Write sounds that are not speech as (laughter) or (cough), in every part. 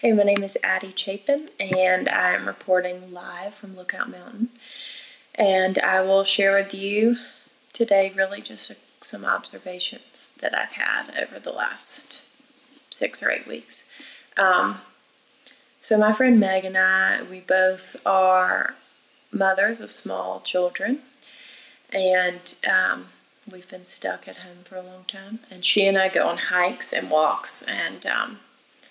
Hey, my name is Addie Chapin, and I'm reporting live from Lookout Mountain. And I will share with you today really just some observations that I've had over the last six or eight weeks. Um, so, my friend Meg and I, we both are mothers of small children, and um, we've been stuck at home for a long time. And she and I go on hikes and walks, and um,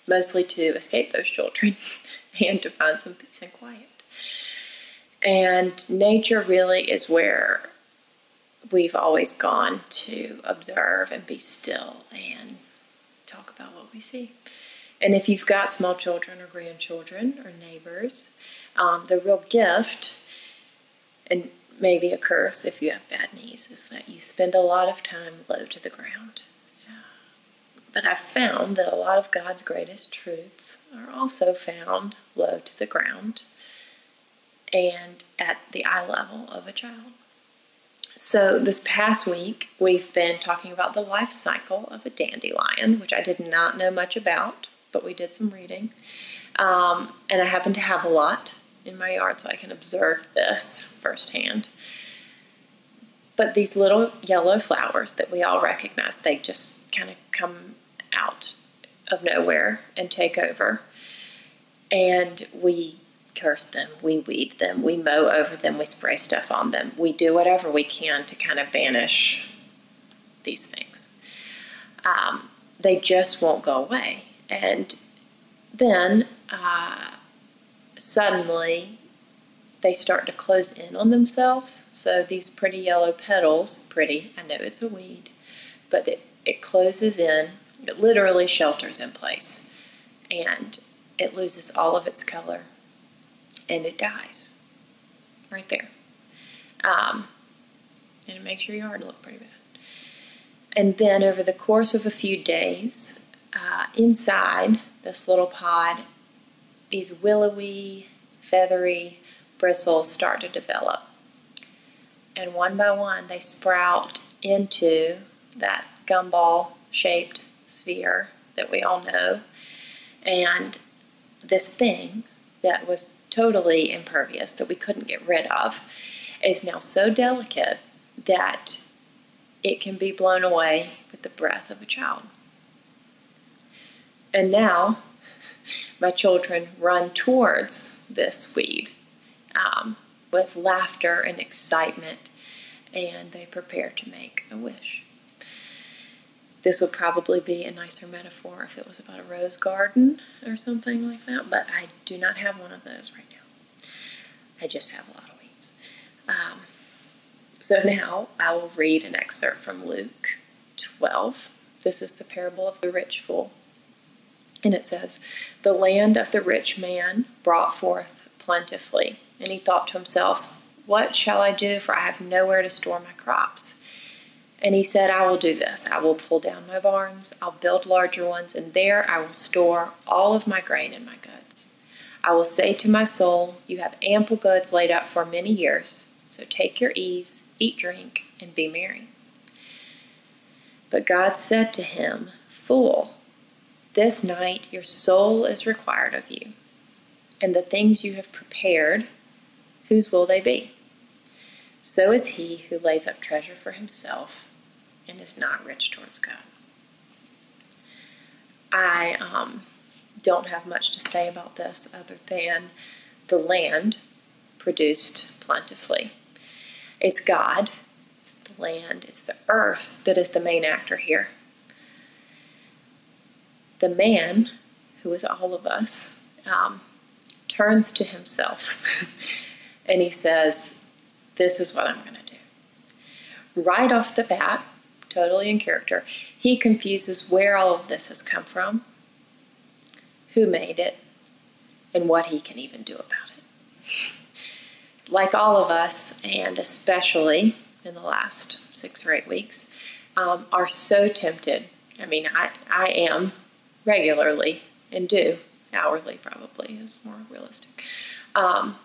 mostly to escape those children (laughs) and to find some peace and quiet. And nature really is where we've always gone to observe and be still and talk about what we see. And if you've got small children or grandchildren or neighbors, um, the real gift, and maybe a curse if you have bad knees, is that you spend a lot of time low to the ground. But I've found that a lot of God's greatest truths are also found low to the ground and at the eye level of a child. So, this past week, we've been talking about the life cycle of a dandelion, which I did not know much about, but we did some reading. Um, and I happen to have a lot in my yard, so I can observe this firsthand. But these little yellow flowers that we all recognize, they just kind of come out of nowhere and take over. And we curse them, we weed them, we mow over them, we spray stuff on them. We do whatever we can to kind of banish these things. Um, they just won't go away. And then uh, suddenly they start to close in on themselves. So these pretty yellow petals, pretty, I know it's a weed, but it, it closes in it literally shelters in place and it loses all of its color and it dies right there. Um, and it makes your yard look pretty bad. And then over the course of a few days, uh, inside this little pod, these willowy, feathery bristles start to develop. And one by one, they sprout into that gumball shaped sphere that we all know. And this thing that was totally impervious, that we couldn't get rid of, is now so delicate that it can be blown away with the breath of a child. And now my children run towards this weed um, with laughter and excitement, and they prepare to make a wish this would probably be a nicer metaphor if it was about a rose garden or something like that, but I do not have one of those right now. I just have a lot of weeds. Um, so now I will read an excerpt from Luke 12. This is the parable of the rich fool. And it says, The land of the rich man brought forth plentifully. And he thought to himself, What shall I do? For I have nowhere to store my crops. And he said, I will do this. I will pull down my barns, I'll build larger ones, and there I will store all of my grain and my goods. I will say to my soul, You have ample goods laid up for many years, so take your ease, eat, drink, and be merry. But God said to him, Fool, this night your soul is required of you, and the things you have prepared, whose will they be? So is he who lays up treasure for himself and is not rich towards God. I um, don't have much to say about this other than the land produced plentifully. It's God, it's the land, it's the earth that is the main actor here. The man, who is all of us, um, turns to himself (laughs) and he says, This is what I'm going to do. Right off the bat, totally in character. He confuses where all of this has come from, who made it, and what he can even do about it. Like all of us, and especially in the last six or eight weeks, um, are so tempted. I mean, I, I am regularly and do hourly, probably is more realistic. Um,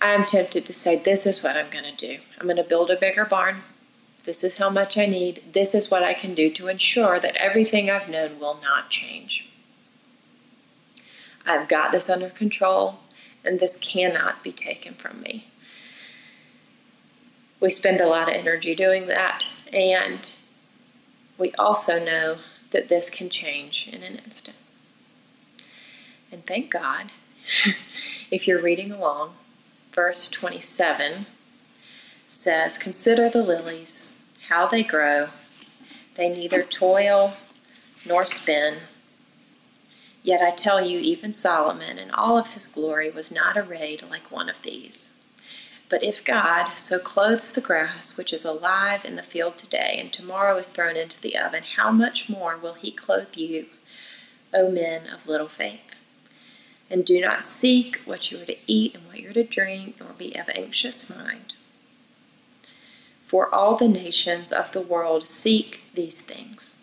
I'm tempted to say, This is what I'm going to do. I'm going to build a bigger barn. This is how much I need. This is what I can do to ensure that everything I've known will not change. I've got this under control, and this cannot be taken from me. We spend a lot of energy doing that, and we also know that this can change in an instant. And thank God, (laughs) if you're reading along, verse 27 says, Consider the lilies, how they grow. They neither toil nor spin. Yet I tell you, even Solomon in all of his glory was not arrayed like one of these. But if God so clothes the grass, which is alive in the field today, and tomorrow is thrown into the oven, how much more will he clothe you, O men of little faith? And do not seek what you are to eat and what you are to drink, nor be of anxious mind. For all the nations of the world seek these things,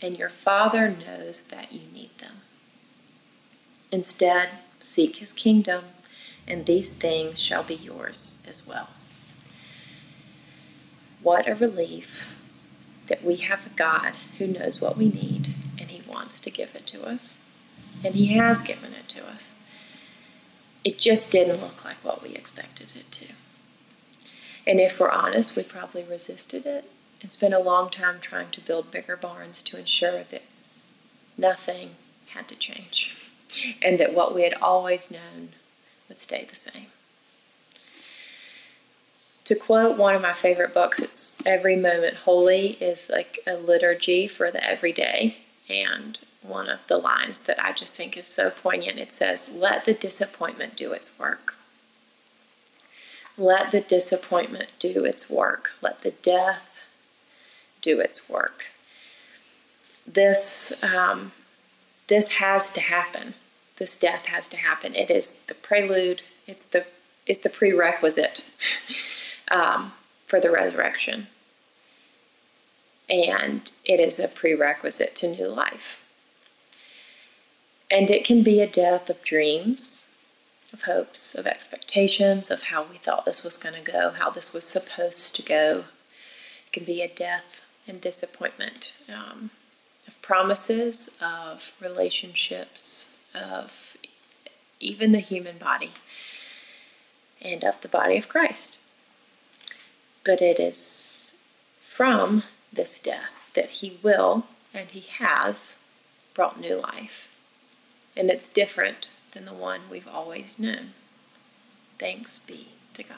and your Father knows that you need them. Instead, seek his kingdom, and these things shall be yours as well. What a relief that we have a God who knows what we need, and he wants to give it to us, and he has given it to us. It just didn't look like what we expected it to. And if we're honest, we probably resisted it and spent a long time trying to build bigger barns to ensure that nothing had to change and that what we had always known would stay the same. To quote one of my favorite books, it's Every Moment Holy is like a liturgy for the everyday. And one of the lines that I just think is so poignant it says, Let the disappointment do its work. Let the disappointment do its work. Let the death do its work. This um, this has to happen. This death has to happen. It is the prelude. It's the it's the prerequisite (laughs) um, for the resurrection, and it is a prerequisite to new life. And it can be a death of dreams of hopes, of expectations, of how we thought this was going to go, how this was supposed to go. It can be a death and disappointment um, of promises, of relationships, of even the human body, and of the body of Christ. But it is from this death that He will and He has brought new life. And it's different than the one we've always known. Thanks be to God.